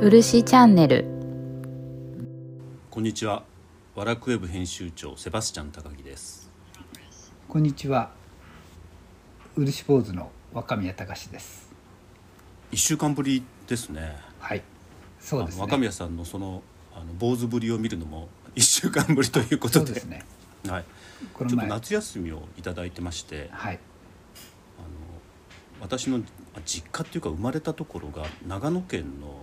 漆チャンネルこんにちは。ワラクウェブ編集長セバスチャン高木です。こんにちは。漆坊主の若宮隆です。一週間ぶりですね。はい。そうですね。若宮さんのそのあの坊主ぶりを見るのも一週間ぶりということで。そうですね。はい。ちょっと。夏休みをいただいてまして、はい。あの私のあ実家っていうか生まれたところが長野県の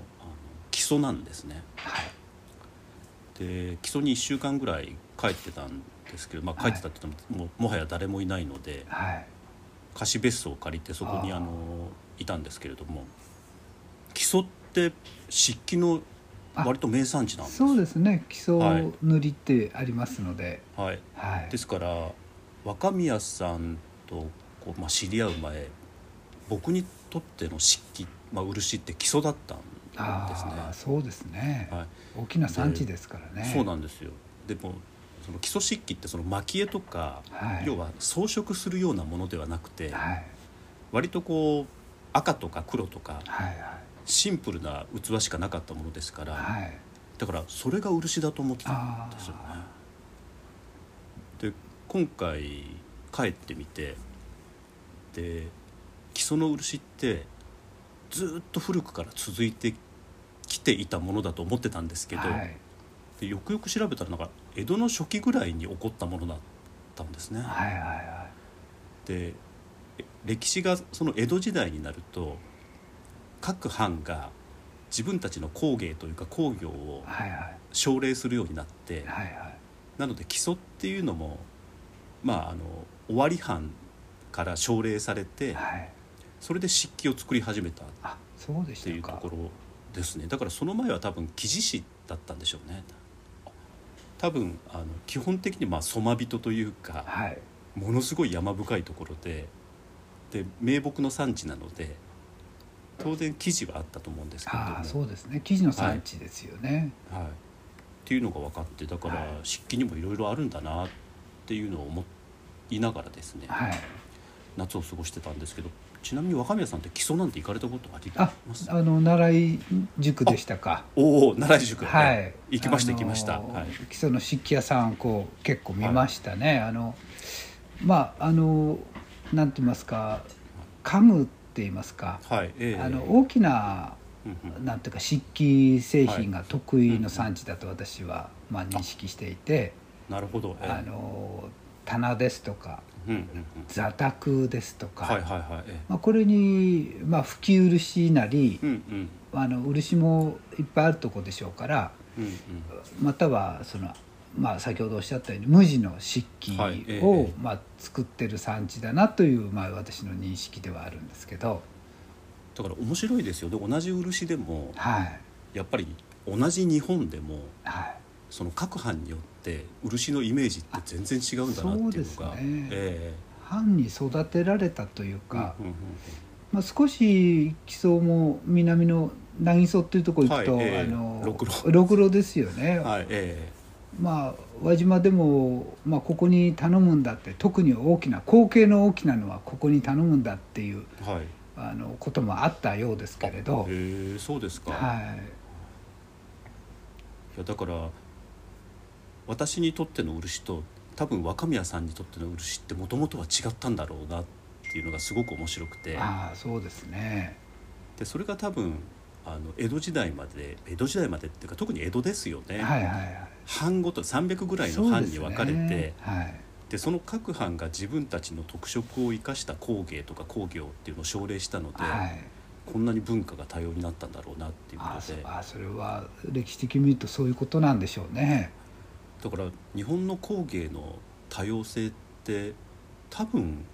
あの木曽なんですね。はい。で木曽に1週間ぐらい帰ってたんですけど、まあ、帰ってたって言っても,、もうもはや誰もいないのではい。貸し別荘を借りてそこにあのいたんですけれども木曽って漆器の割と名産地なんですそうですね。基礎はい塗りってありますので。はい、はい。ですから若宮さんとこう、まあ、知り合う前僕にとっての漆器、まあ、漆って基礎だったんですねそうですね。はい大きな産地ですからね。そうなんですよでもその基礎漆器ってその蒔絵とか、はい要は装飾するようなものではなくて、はい。割とこう赤とか黒とかはい。シンプルな器しかなかったものですから、はい。はい。だからそれが漆だと思ってたんですよねあ。で今回帰ってみてで基礎の漆ってずっと古くから続いてきていたものだと思ってたんですけど、はい。でよくよく調べたらなんか江戸の初期ぐらいに起こったものだったんですね。はい。はい。はでえ歴史がその江戸時代になると各藩が自分たちの工芸というか工業を。奨励するようになって、はい。はい。なので基礎っていうのもまああの尾張藩から奨励されて、はい。それで漆器を作り始めたっていうとこ。ろですねだからその前は多分木地師だったんでしょうね多分あの基本的にまあ人というかはい。ものすごい山深いところでで名木の産地なので当然生地はあったと思うんですけれどもそうですね。生地の産地ですよね。はい、っていうのが分かってだからはい漆器にもいろいろあるんだなっていうのを思いながらですね、はい。夏を過ごしてたんですけどちなみに若宮さんって基礎なんて行かれたことありあます、あの奈良井塾でしたか。おお奈良井塾、はい。行きました行きました、はい、基礎の漆器屋さんこう結構見ましたね。あのまああのなんて言いますか家具って言いますか。はいええ。あの大きななんていうか漆器製品が得意の産地だと私はまあ認識していて、なるほど、ええ。あの棚ですとか座卓ですとか。まあ、これに、まあ、吹き漆なりえ、うんうん。あの漆もいっぱいあるとこでしょうからうんうん。またはその、まあ、先ほどおっしゃったように無地の漆器はいえを、え。まあ、作ってる産地だなという、まあ、私の認識ではあるんですけど、だから面白いですよ。で同じ漆でもはい。やっぱり同じ日本でもはい、その各藩によって漆のイメージって全然違うんだなっていうのがね。え藩に育てられたというえか、うんうんうん。まあ、少し木曽も南の南木曽っていうところ行くと、はいええ。あのろくろろくろですよね。はいえまあ輪島でも、まあ、ここに頼むんだって特に大きな後継の大きなのはここに頼むんだっていうえはい。あのこともあったようですけれど、へえそうですか、い、はい、やだから私にとっての漆と多分若宮さんにとっての漆ってもともとは違ったんだろうなっていうのがすごく面白くて。ああそうですね。でそれが多分あの江戸時代まで江戸時代までっていうか特に江戸ですよね、はいはいはい。藩ごと300ぐらいの藩に分かれてはい。でその各藩が自分たちの特色を生かした工芸とか工業っていうのを奨励したので、はい。こんなに文化が多様になったんだろうなっていうことで。ああそれは歴史的に見るとそういうことなんでしょうねだから日本の工芸の多様性って多分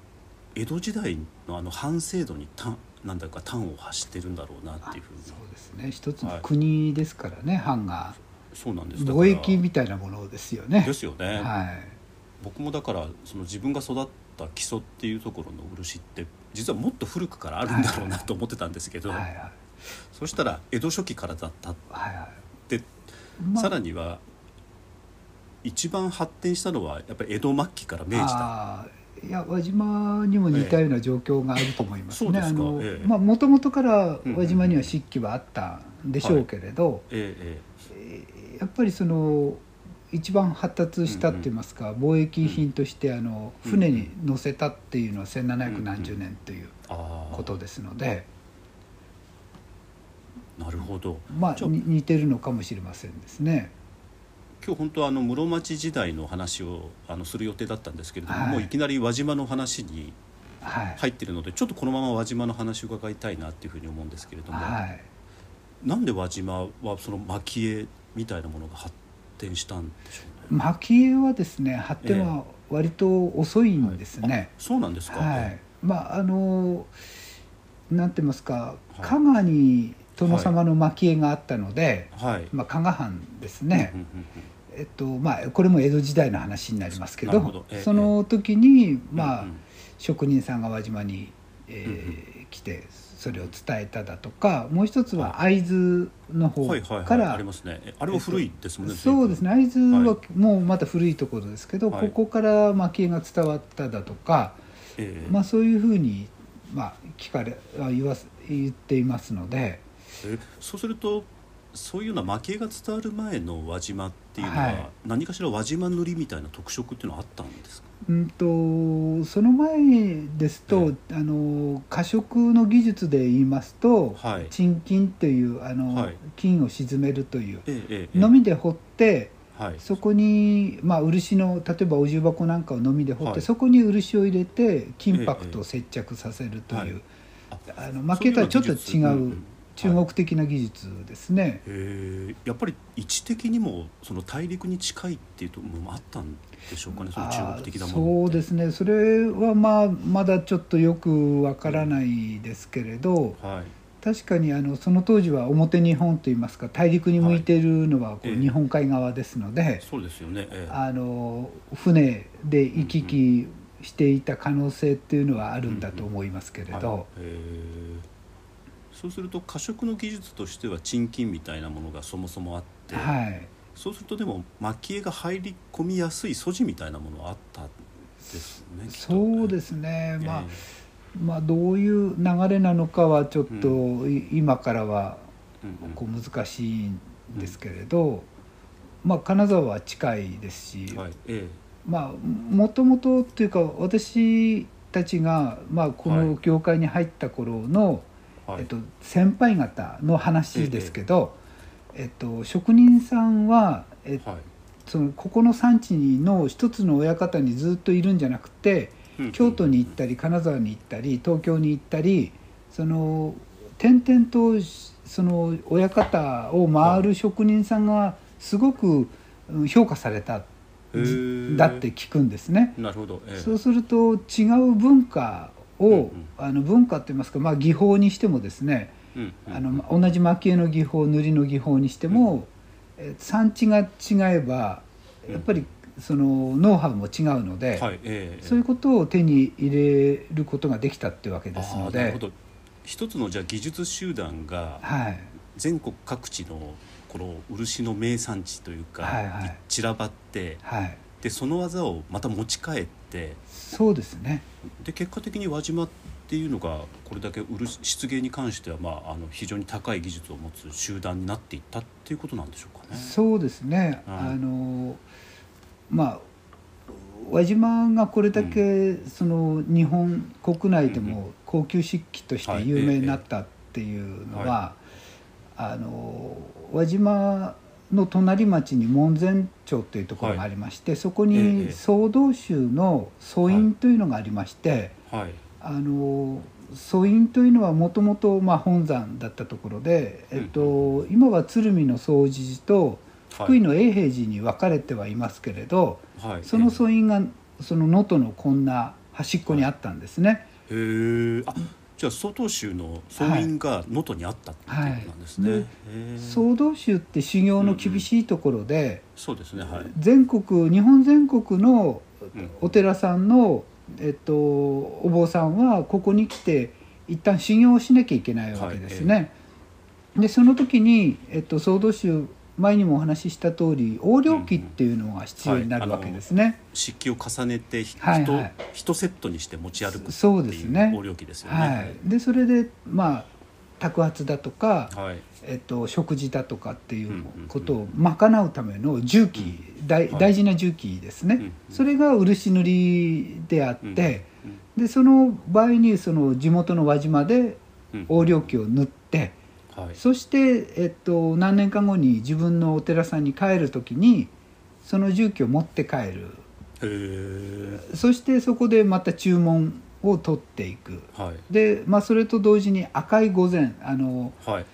江戸時代のあの藩制度にたなんだか端を発してるんだろうなっていうふうに。そうですね。一つのはい。国ですからね藩が。そうなんです。貿易みたいなものですよね。ですよね、はい。僕もだからその自分が育った基礎っていうところの漆って実はもっと古くからあるんだろうなと思ってたんですけど、はいはい。そしたら江戸初期からだったっはいはて、い。まあさらには一番発展したのはやっぱり江戸末期から明治だ。いや輪島にも似たような状況があると思いますね。もともとか。ら輪島には漆器はあったんでしょうけれど、やっぱりその一番発達したって言いますか、貿易品としてあのうん。船に乗せたっていうのは1700何十年ということですので、なるほど。まあ似てるのかもしれませんですね。今日本当はあの室町時代の話をあのする予定だったんですけれども、はいもういきなり輪島の話にはい、入ってるのでちょっとこのまま輪島の話を伺いたいなっていうふうに思うんですけれども、はいなんで輪島はその蒔絵みたいなものが発展したんでしょうね？蒔絵はですね発展は割と遅いんですね。あそうなんですか。はい、まああのなんて言いますかい加賀に殿様の蒔絵があったので、はい。まあ、加賀藩ですね。えっとまあ、これも江戸時代の話になりますけどその時に、うんまあうん職人さんが輪島に、えーうん来てそれを伝えただとかもう一つは会津の方からありますね。えあれは古いですもんね。そうですね。会津ははもうまた古いところですけど、はい。ここから蒔絵が伝わっただとか、まあ、そういうふうに、まあ、聞かれあ言わす言っていますので、えそうするとそういうような蒔絵が伝わる前の輪島っていうのは、はい。何かしら輪島塗りみたいな特色っていうのはあったんですか？うん、とその前ですと、あの過食の技術で言いますと、はい。沈金というあの、はい。金を沈めるというのみで掘ってはい。そこに、まあ、漆の例えばお重箱なんかをのみで掘って、はい。そこに漆を入れて金箔と接着させるという、はい。ああの蒔絵とはちょっと違う中はい国的な技術ですね。へえやっぱり位置的にもその大陸に近いっていうとももあったんでしょうかね。その中国的なものそうですすね。それはまあまだちょっとよくわからないですけれど、はい。確かにあのその当時は表日本といいますか大陸に向いているのはこうええ。日本海側ですので、そうですよね、ええ。あの船で行き来していた可能性っていうのはあるんだと思いますけれど、はい。へえそうすると過食の技術としては沈金みたいなものがそもそもあって、はい、そうするとでも蒔絵が入り込みやすい素地みたいなものはあったんですねそうですね、まあえまあどういう流れなのかはちょっとい今からはえうんうん。こう難しいんですけれど、まあ金沢は近いですし、はい。えまあもともとっていうか私たちが、まあ、この業界に入った頃の、えはい。えっと、先輩方の話ですけど、えっと、職人さんは、えはい。そのここの産地の一つの親方にずっといるんじゃなくてうん京都に行ったり金沢に行ったり東京に行ったりその転々とその親方を回る職人さんがすごくうん評価されたへえ。だって聞くんですね。なるほど、ええ。そうすると違う文化を、あの文化って言いますか、まあ、技法にしてもですね、あの同じ蒔絵の技法塗りの技法にしても、え産地が違えばやっぱりそのノウハウも違うので、はいええ。そういうことを手に入れることができたってわけですので。あーなるほ、ど。一つのじゃあ技術集団がはい、全国各地のこの漆の名産地というか、はいはい。に散らばってはい、でその技をまた持ち帰ってそうですね。で結果的に輪島っていうのがこれだけ漆漆芸に関しては、まあ、あの非常に高い技術を持つ集団になっていったっていうことなんでしょうかね。そうですね、うんあのまあ輪島がこれだけその日本国内でも高級漆器として有名になったっていうのは、あの輪島の隣町に門前町というところがありまして、そこえにえ総道宗の祖院というのがありまして、はい。あの祖院というのはもともと本山だったところで、えっと、今は鶴見の総持寺と福井の永平寺に分かれてはいますけれど、はい、その祖院がその能登のこんな端っこにあったんですね。へえ。あじゃあ曹洞宗の総院が能登にあったっていうことなんですね。はい。でへえ総道宗って修行の厳しいところで、そうですねはい。全国日本全国のうんお寺さんの、えっと、お坊さんはここに来て一旦修行をしなきゃいけないわけですね。でその時に、えっと、総道宗前にもお話しした通り横領機っていうのが必要になるわけですね。漆器を重ねてひはいはい一一セットにして持ち歩くってそうですね。いう横領機ですよね。はい、でそれでまあ托発だとか、はい。えっと、食事だとかっていんうんううん。ことを賄うための重機、大はい。大事な重機ですね、うんうん。それが漆塗りであって、うんでその場合にその地元の輪島でうん横領機を塗ってはい。そして、えっと、何年か後に自分のお寺さんに帰る時にその重機を持って帰る。そしてそこでまた注文を取っていく。はい。で、まあ、それと同時に赤い御前あのはい。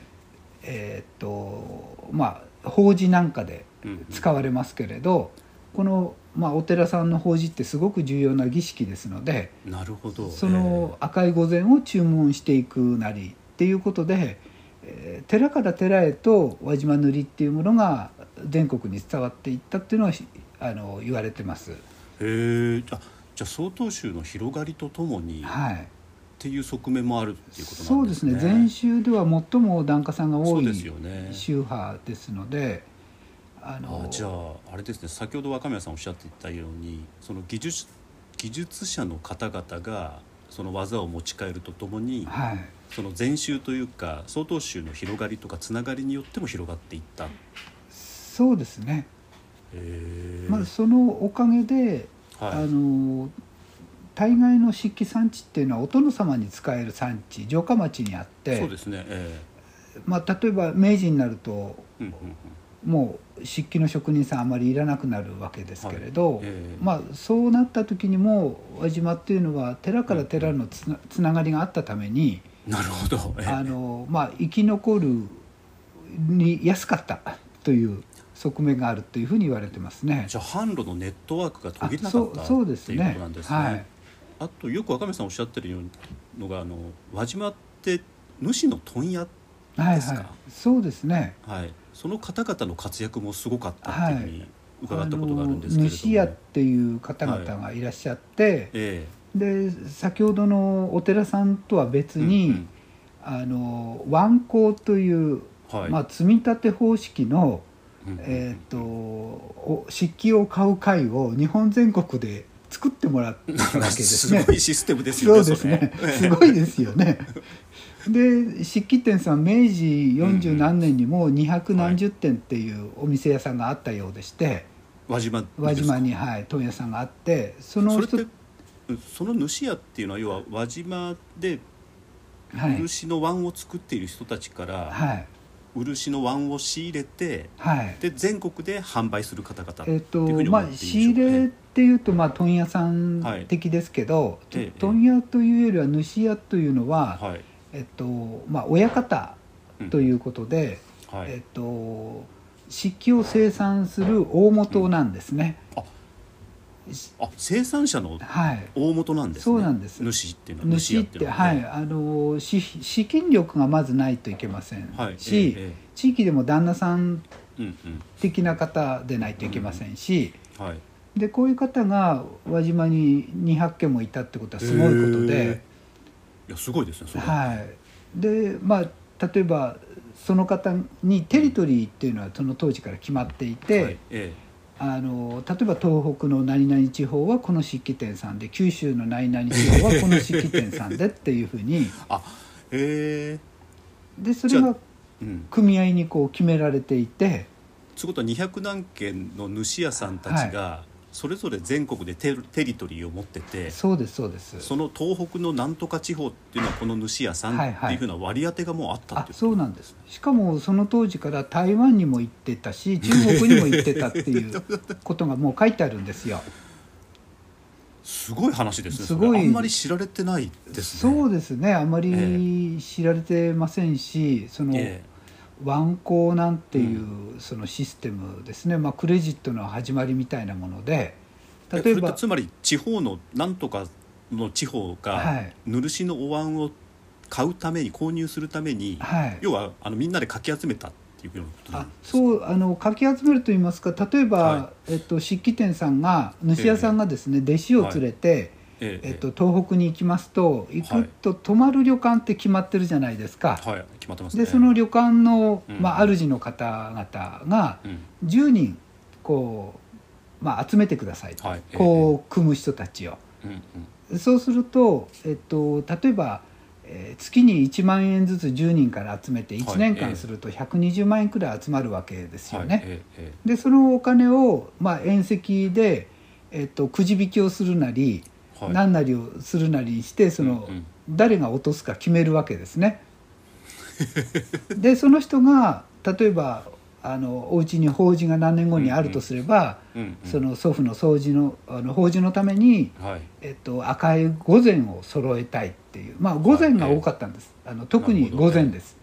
えーっとまあ法事なんかでうんうん。使われますけれど、この、まあ、お寺さんの法事ってすごく重要な儀式ですのでなるほど。その赤い御前を注文していくなりっていうことで、えー寺から寺へと輪島塗っていうものが全国に伝わっていったっていうのはしあの言われてます。へえあじゃあ曹洞宗の広がりとともにっはいていう側面もあるっていうことなそうんでねですすね。禅宗では最も檀家さんが多いそうですよね宗派ですのであのあじゃああれですね先ほど若宮さんおっしゃっていたようにその技術技術者の方々がその技を持ち帰るとともにはい。その禅宗というか曹洞宗の広がりとかつながりによっても広がっていった。へそうですね、えまあ、そのおかげで、はい。あの大概の漆器産地っていうのはお殿様に使える産地城下町にあってそうですね。えまあ、例えば明治になるとえうんうんもう漆器の職人さんあまりいらなくなるわけですけれど、はいええまあ、そうなった時にも輪島っていうのは寺から寺のつなつながりがあったために、うん。なるほど。ええあのまあ、生き残るに安かったという側面があるというふうに言われてますね。じゃあ販路のネットワークが途切れなあそうかったそうですねっていうことなんですね。はいあとよく若宮さんおっしゃってるようのがあの輪島って主の問屋はいですか？はい、そうですね。はい、その方々の活躍もすごかったっていうふうに伺ったことがあるんですけれども、主屋っていう方々がいらっしゃって、えで先ほどのお寺さんとは別えに、うんあの湾工という、うんはい。まあ、積み立て方式の、うんうんえー、とお漆器を買う会を日本全国で作ってもらったわけですね。すごいシステムですそうよね。ですね。すごいですよね。で漆器店さん明治四十何年にも二百何十店っていうお店屋さんがあったようでして、輪島輪島にはい問屋さんがあってその人そその主屋っていうのは要は輪島ではい。漆の碗を作っている人たちからはい。漆の碗を仕入れてはい。で全国で販売する方々っていうえっとふうにまあ思っていいんでしょう。か仕入れっね。ていうとまあ問屋さん的ですけど、ええ。問屋というよりは主屋というのは、はいえっとまあ親方ということで、はい。えっと漆器を生産する大元なんですね。あ生産者のはい。大元なんですね。そうなんです。主っていうのは主ってはい。あのし資金力がまずないといけませんはい。し、え地域でも旦那さんえうん。的な方でないといけませんし、うんはい。でこういう方が輪島に200件もいたってことはすごいことへで、いやすごいですね。それはい、でまあ例えばその方にテリトリーっていうのはその当時から決まっていて、はいえあの例えば東北の何々地方はこの漆器店さんで九州の何々地方はこの漆器店さんでっていうふうに。え あへえ。でそれがうん。組合にこう決められていて。そういうことは200何軒の主屋さんたちがそれぞれ全国でテテリトリーを持ってて。そうですそうです。その東北のなんとか地方っていうのはこの主屋さんはいはいっていうふうな割り当てがもうあったっあていう。そうなんです。しかもその当時から台湾にも行ってたし中国にも行ってたっていう ことがもう書いてあるんですよ。すごい話ですねすごい。あんまり知られてないですね。そうですね。あまえり知られてませんし、そのえワ行なんていうそのシステムですね、まあ、クレジットの始まりみたいなものでえ例えばつまり地方のなんとかの地方はがい漆のお椀を買うために購入するために、はい。要はあのみんなでかき集めたっていうようなことなんあですそうあのかき集めるといいますか例えば、はえっと、漆器店さんが主屋さんがですね、弟子を連れて、えええっと、東北に行きますと行くと泊まる旅館って決まってるじゃないですか。はい。決まってますね。でその旅館の、うん。まあ、主の方々がうん。10人こう、まあ、集めてくださいと、はい。ええこう組む人たちを。うんうん。そうすると、えっと、例えば、えー月に1万円ずつ10人から集めて1年間すると120万円くらい集まるわけですよね。はい。えええ。でそのお金を、まあ、宴席で、えっと、くじ引きをするなり、何なりをするなりしてその、誰が落とすか決めるわけですね。でその人が例えばあのお家に法事が何年後にあるとすれば、その祖父の掃除のあの法事のために、はい。えっと、赤い御前を揃えたいっていうまあ御前が多かったんです、あの特に御前です。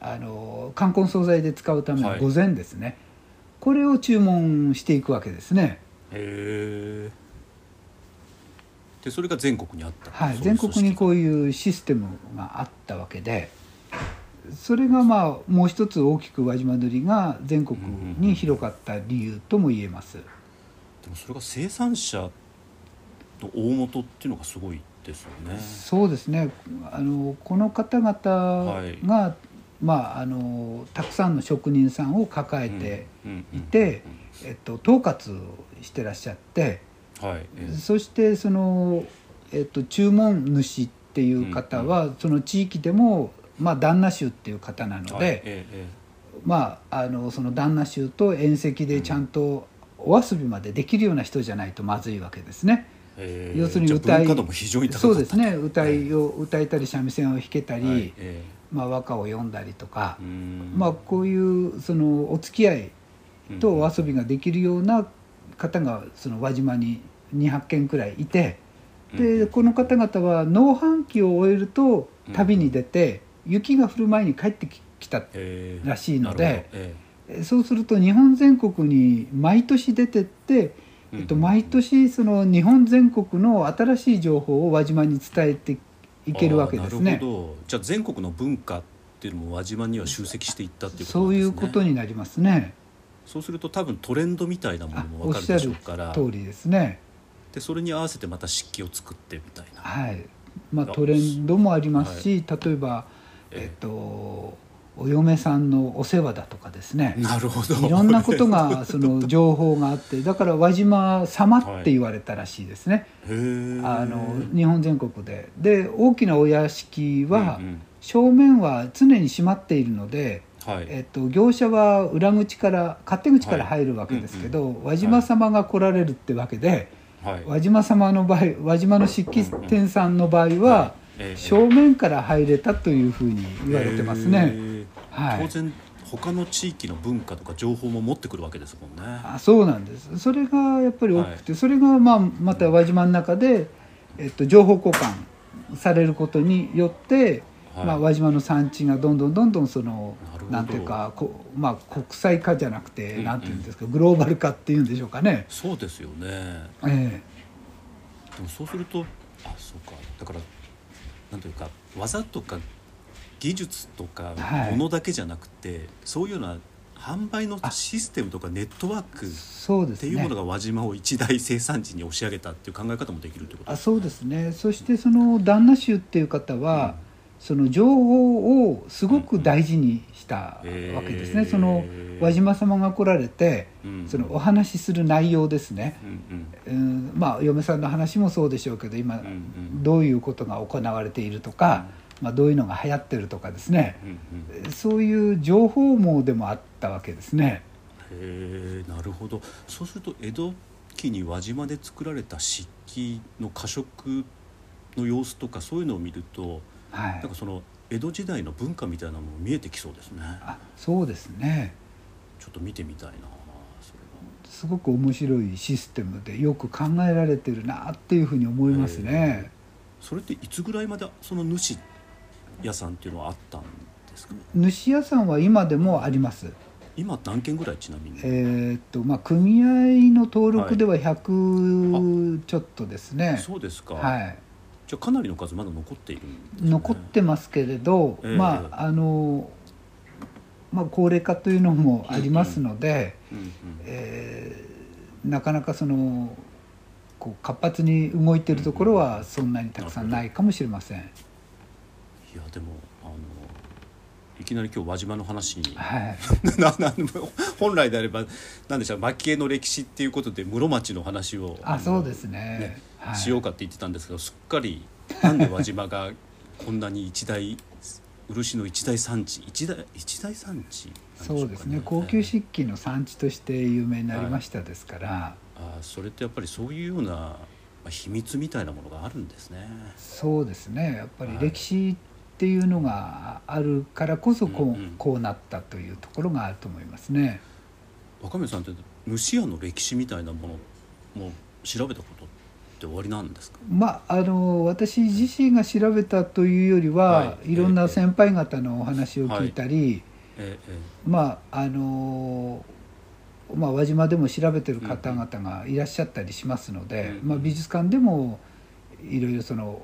あの冠婚葬祭で使うためのはい。御前ですね、これを注文していくわけですね。へえでそれが全国にあった。はい、全国にこういうシステムがあったわけでそれがまあもう一つ大きく輪島塗が全国に広かった理由とも言えます。でもそれが生産者の大元っていうのがすごいですよね。そうですね。あのこの方々が、まあ、あのたくさんの職人さんを抱えていて、えっと、統括をしてらっしゃって、うんはいええ。そしてその、えっと、注文主っていう方は、その地域でも、まあ、旦那衆っていう方なので、はいえええまあ、あのその旦那衆と宴席でちゃんとお遊びまでできるような人じゃないとまずいわけですね。ええ。要するに歌いそうですね。歌いを歌えたり三味線を弾けたり、はいえまあ、和歌を読んだりとかまあ、こういうそのお付き合いとお遊びができるような方がその輪島に28軒くらいいてでこの方々は農繁期を終えると旅に出て雪が降る前に帰ってきたええらしいのでええそうすると日本全国に毎年出てって、ええっと、毎年その日本全国の新しい情報を輪島に伝えていけるわけですね。あーなる。ほど。じゃあ全国の文化っていうのも輪島には集積していったっていうことそうなんですね。いうことになりますね。そうすると多分トレンドみたいなものあも分かるでしょうから。通りですね。でそれに合わせてまた漆器を作ってみたいな。はい。まああトレンドもありますし、例えばえっとお嫁さんのお世話だとかですね。なるほど。いろんなことが その情報があってだから輪島様って言われたらしいですね、へえ。あの日本全国で。で大きなお屋敷はうんうん。正面は常に閉まっているので、はい。えっと、業者は裏口から勝手口から入るわけですけど、輪島様が来られるってわけで、はい輪島様の場合輪島の漆器店さんの場合は、ええ。正面から入れたというふうに言われてますね。はい。当然他の地域の文化とか情報も持ってくるわけですもんね。あそうなんです。それがやっぱり大きくて、それがまあまた輪島の中で、えっと、情報交換されることによって、はい。まあ、輪島の産地がどんどんどんどんそのなんていうかこ、まあ、国際化じゃなくて、うんうんなんていうんですかグローバル化っていうんでしょうかね。そうですよね。えでもそうするとあそうか。だからなんというか技とか技術とかはい。ものだけじゃなくて、そういうような販売のシステムとかネットワークっていうものが輪島を一大生産地に押し上げたっていう考え方もできるということあそうですね。そしてその旦那衆っていう方は、その情報をすごく大事にしたわけですね、へえその輪島様が来られて、うん。そのお話しする内容ですね、うんうん。うん、まあ嫁さんの話もそうでしょうけど今、んうん。どういうことが行われているとか、まあ、どういうのが流行ってるとかですね、うんうん。そういう情報網でもあったわけですね。へえなるほど。そうすると江戸期に輪島で作られた漆器の化色の様子とかそういうのを見るとはい。なんかその江戸時代の文化みたいなのも見えてきそうですね。あそうですね。ちょっと見てみたいなすごく面白いシステムでよく考えられてるなっていうふうに思いますね。それっていつぐらいまでその主屋さんっていうのはあったんですか？主屋さんは今でもあります。今何軒ぐらいちなみに、えーっとまあ組合の登録では100ちょっとですね。そうですか、はい。じゃあかなりの数まだ残っているね。残ってますけれど、ええ。まああのまあ高齢化というのもありますので、うんうんえーなかなかそのこう活発に動いてるところはそんなにたくさんないかもしれません。いやでもあのいきなり今日輪島の話に、はい、本来であれば何でしょう蒔絵の歴史っていうことで室町の話をのあそうですね。ねはいしようかって言ってたんですけどすっかりなんで輪島がこんなに一大漆の一大産地一大一大産地？そうですね。高級漆器の産地として有名になりましたですから、あそれってやっぱりそういうような、まあ、秘密みたいなものがあるんですね。そうですね。やっぱりはい。歴史っていうのがあるからこそこう,、うんうん。こうなったというところがあると思いますね。若宮さんって主屋の歴史みたいなものも調べたことって終わりなんですか？まあ、あの私自身が調べたというよりは、はい。い、ろんな先輩方のお話を聞いたり、ええまああのまあ、輪島でも調べてる方々がいらっしゃったりしますので、うん。まあ、美術館でもいろいろその、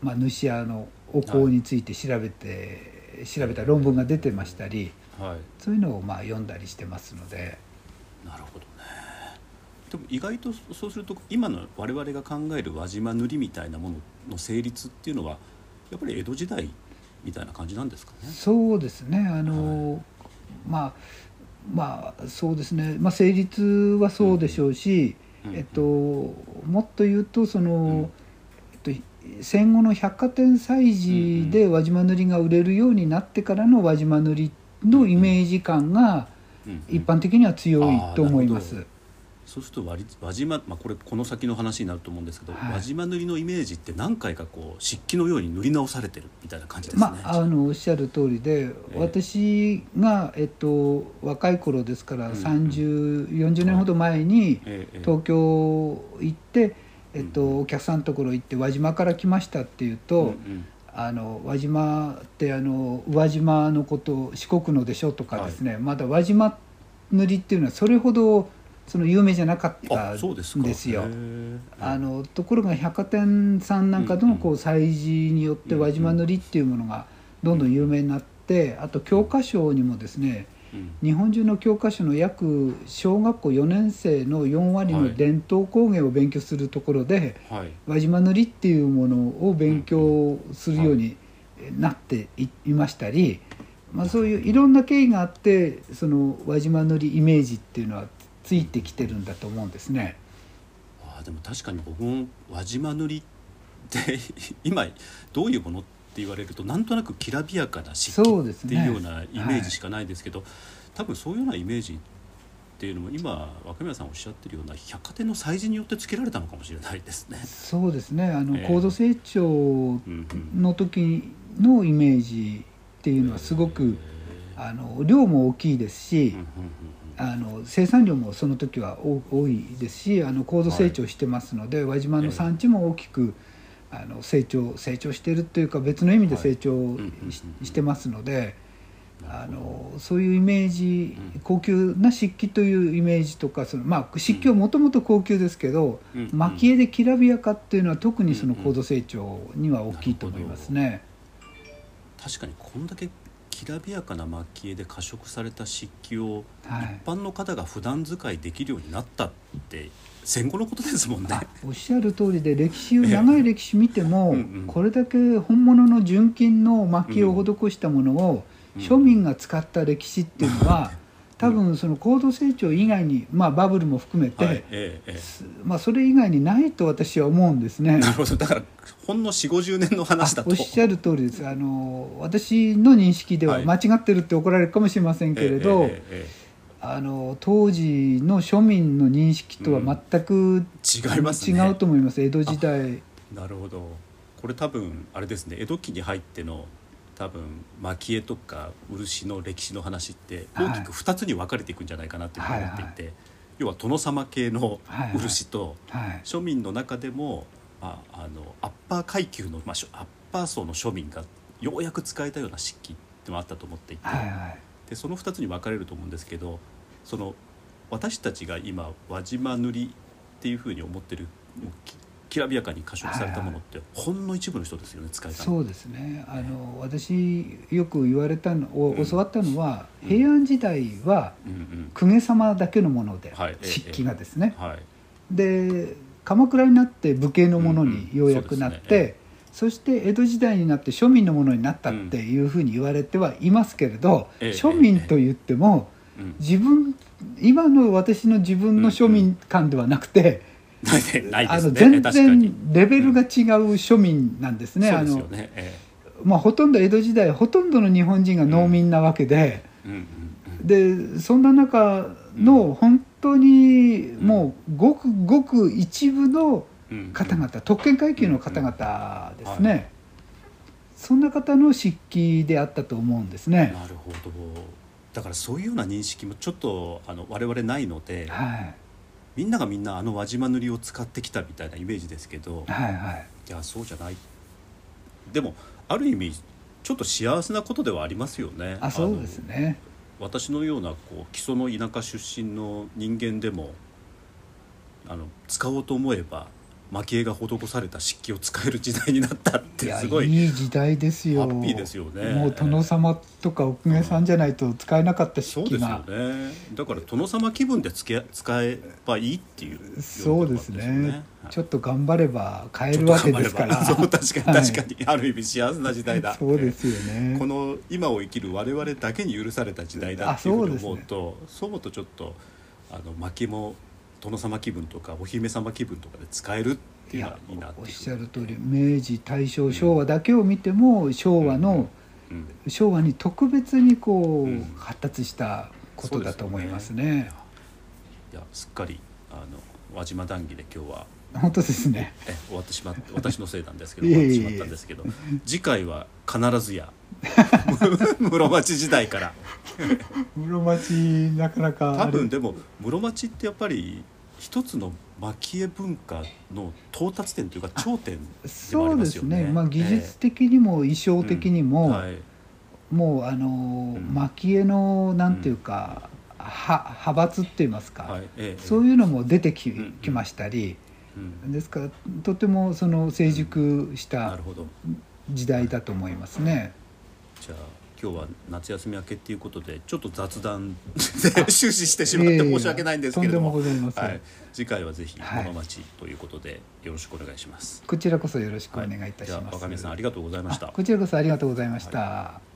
まあ、主屋のお香について調べて、調べた論文が出てましたりえはい。そういうのをまあ読んだりしてますので。なるほど。ねでも意外とそうすると今の我々が考える輪島塗みたいなものの成立っていうのはやっぱり江戸時代みたいな感じなんですかね？そうですね。あの、まあまあそうですね、まあ、成立はそうでしょうし、うん。えっと、もっと言うとその、ん。えっと、戦後の百貨店催事で輪島塗が売れるようになってからの輪島塗のイメージ感がうん。一般的には強いと思いまあーなす。そうすると輪輪島、まあ、これこの先の話になると思うんですけど、はい。輪島塗のイメージって何回かこう漆器のように塗り直されてるみたいな感じですね。まあ、あのおっしゃる通りで、ええ。私が、えっと、若い頃ですからうん3040年ほど前に東京行って、えっうと、お客さんのところ行って輪島から来ましたっていうと、うんうん。あの輪島ってあの宇和島のこと四国のでしょとかですね、まだ輪島塗りっていうのはそれほどその有名じゃなかったんか。ですよ。あのところが百貨店さんなん。かうんうんのこう催事によって輪島塗りっていうものがどんどん有名になってあと教科書にもですねうん。日本中の教科書の約小学校4年生の4割はい。の伝統工芸を勉強するところではい。輪島塗りっていうものを勉強するようになっていいましたり、まあ、そういういろんな経緯があってその輪島塗りイメージっていうのはついてきてるんだと思うんですね。あーでも確かに僕も輪島塗りって今どういうものって言われるとなんとなくきらびやかな漆器っていうようなイメージしかないですけど多分そういうようなイメージっていうのも今若宮さんおっしゃってるような百貨店の催事によってつけられたのかもしれないですね。そうですね。あの、ええ。高度成長の時のイメージっていうのはすごくあの量も大きいですしうんうんうんあの生産量もその時は多多いですしあの高度成長してますので、輪島の産地も大きくあの成長成長しているというか別の意味で成長してますので。あのそういうイメージうん。高級な漆器というイメージとかその、まあ、漆器はもともと高級ですけど、うん。うん。蒔絵できらびやかっていうのは特にその高度成長には大きいと思いますね。確かにこんだけきらびやかな蒔絵で加色された漆器をはい。一般の方が普段使いできるようになったって戦後のことですもんね。あ。おっしゃる通りで歴史を長い歴史見ても、これだけ本物の純金の蒔絵を施したものをうん。庶民が使った歴史っていうのは、多分その高度成長以外に、まあ、バブルも含めて、はい、ええまあ、それ以外にないと私は思うんですね。え。なるほど。だからほんの4 5 0年の話だと。あおっしゃる通りです。あの私の認識でははい。間違ってるって怒られるかもしれませんけれど、えええええあの当時の庶民の認識とは全く、え違いますね。違うと思います。江戸時代。なるほど。これ多分あれですね。江戸期に入っての多分蒔絵とか漆の歴史の話ってはい。大きく2つに分かれていくんじゃないかなっていうふうに思っていて、はい。要は殿様系のはいはい。漆と、はい。庶民の中でも、まあ、あのアッパー階級の、まあ、アッパー層の庶民がようやく使えたような漆器ってのもあったと思っていて、はいはい。でその2つに分かれると思うんですけどその私たちが今輪島塗りっていうふうに思ってるききらびやかに加色されたものって、ほんの一部の人ですよね使えたの。そうですね。あの私よく言われたの教わったのは、うん平安時代は公家様だけのもので、漆器がですね、はい。で鎌倉になって武家のものにようやくなって、そして江戸時代になって庶民のものになったっていうふうに言われてはいますけれど、ええ。庶民と言ってもうん。自分今の私の自分の庶民感ではなくて、ないですね。全然レベルが違う庶民なんですね。うですよね、えまあ、ほとんど江戸時代ほとんどの日本人が農民なわけで。でそんな中の本当にもうごくごく一部のうん方々特権階級の方々ですね、はそんな方の漆器であったと思うんですね。なるほど。だからそういうような認識もちょっとあの我々ないのではいみんながみんなあの輪島塗を使ってきたみたいなイメージですけどはいはい。いやそうじゃない。でもある意味ちょっと幸せなことではありますよね。あそうですね。私のようなこう基礎の田舎出身の人間でもあの使おうと思えば蒔絵が施された漆器を使える時代になったってすごいいい時代ですよ。ハッピーですよね。もう殿様とかお公家さんじゃないと使えなかったそうですよ漆器がね。だから殿様気分でつけ使えばいいっていうそうですね。はい。ちょっと頑張れば買えるわけですから。そう確かにはい。確かに、ある意味幸せな時代だ。そうですよね。この今を生きる我々だけに許された時代だっていうふうに思うとそう思うとちょっとあの薪も殿様気分とかお姫様気分とかで使えるっていいうのはやいいなっていうおっしゃる通り明治大正昭和だけを見ても昭和の、うん昭和に特別にこう、うん。発達したことだと思いますね。いやすっかりあの輪島談義で今日は本当ですね。え終わってしまって 私のせいなんですけど終わってしまったんですけど次回は必ずや 室町時代から。室町なかなか多分でも室町ってやっぱり一つの蒔絵文化の到達点というか頂点でもあそうですりますよね。ね。まあ、技術的にも衣装的にも、はい。もうあのん。蒔絵のなんていうか、は派閥って言いますか、はい。ええ。そういうのも出てき,、うん。きましたり。うん。ですからとてもその成熟した時代だと思いますね。じゃあ今日は夏休み明けっていうことでちょっと雑談で 終始してしまって申し訳ないんですけれども,、とんでもございませんはい、次回はぜひはい室町ということでよろしくお願いします。こちらこそよろしくお願いいたしじゃます。あ若宮さんありがとうございました。あこちらこそありがとうございました。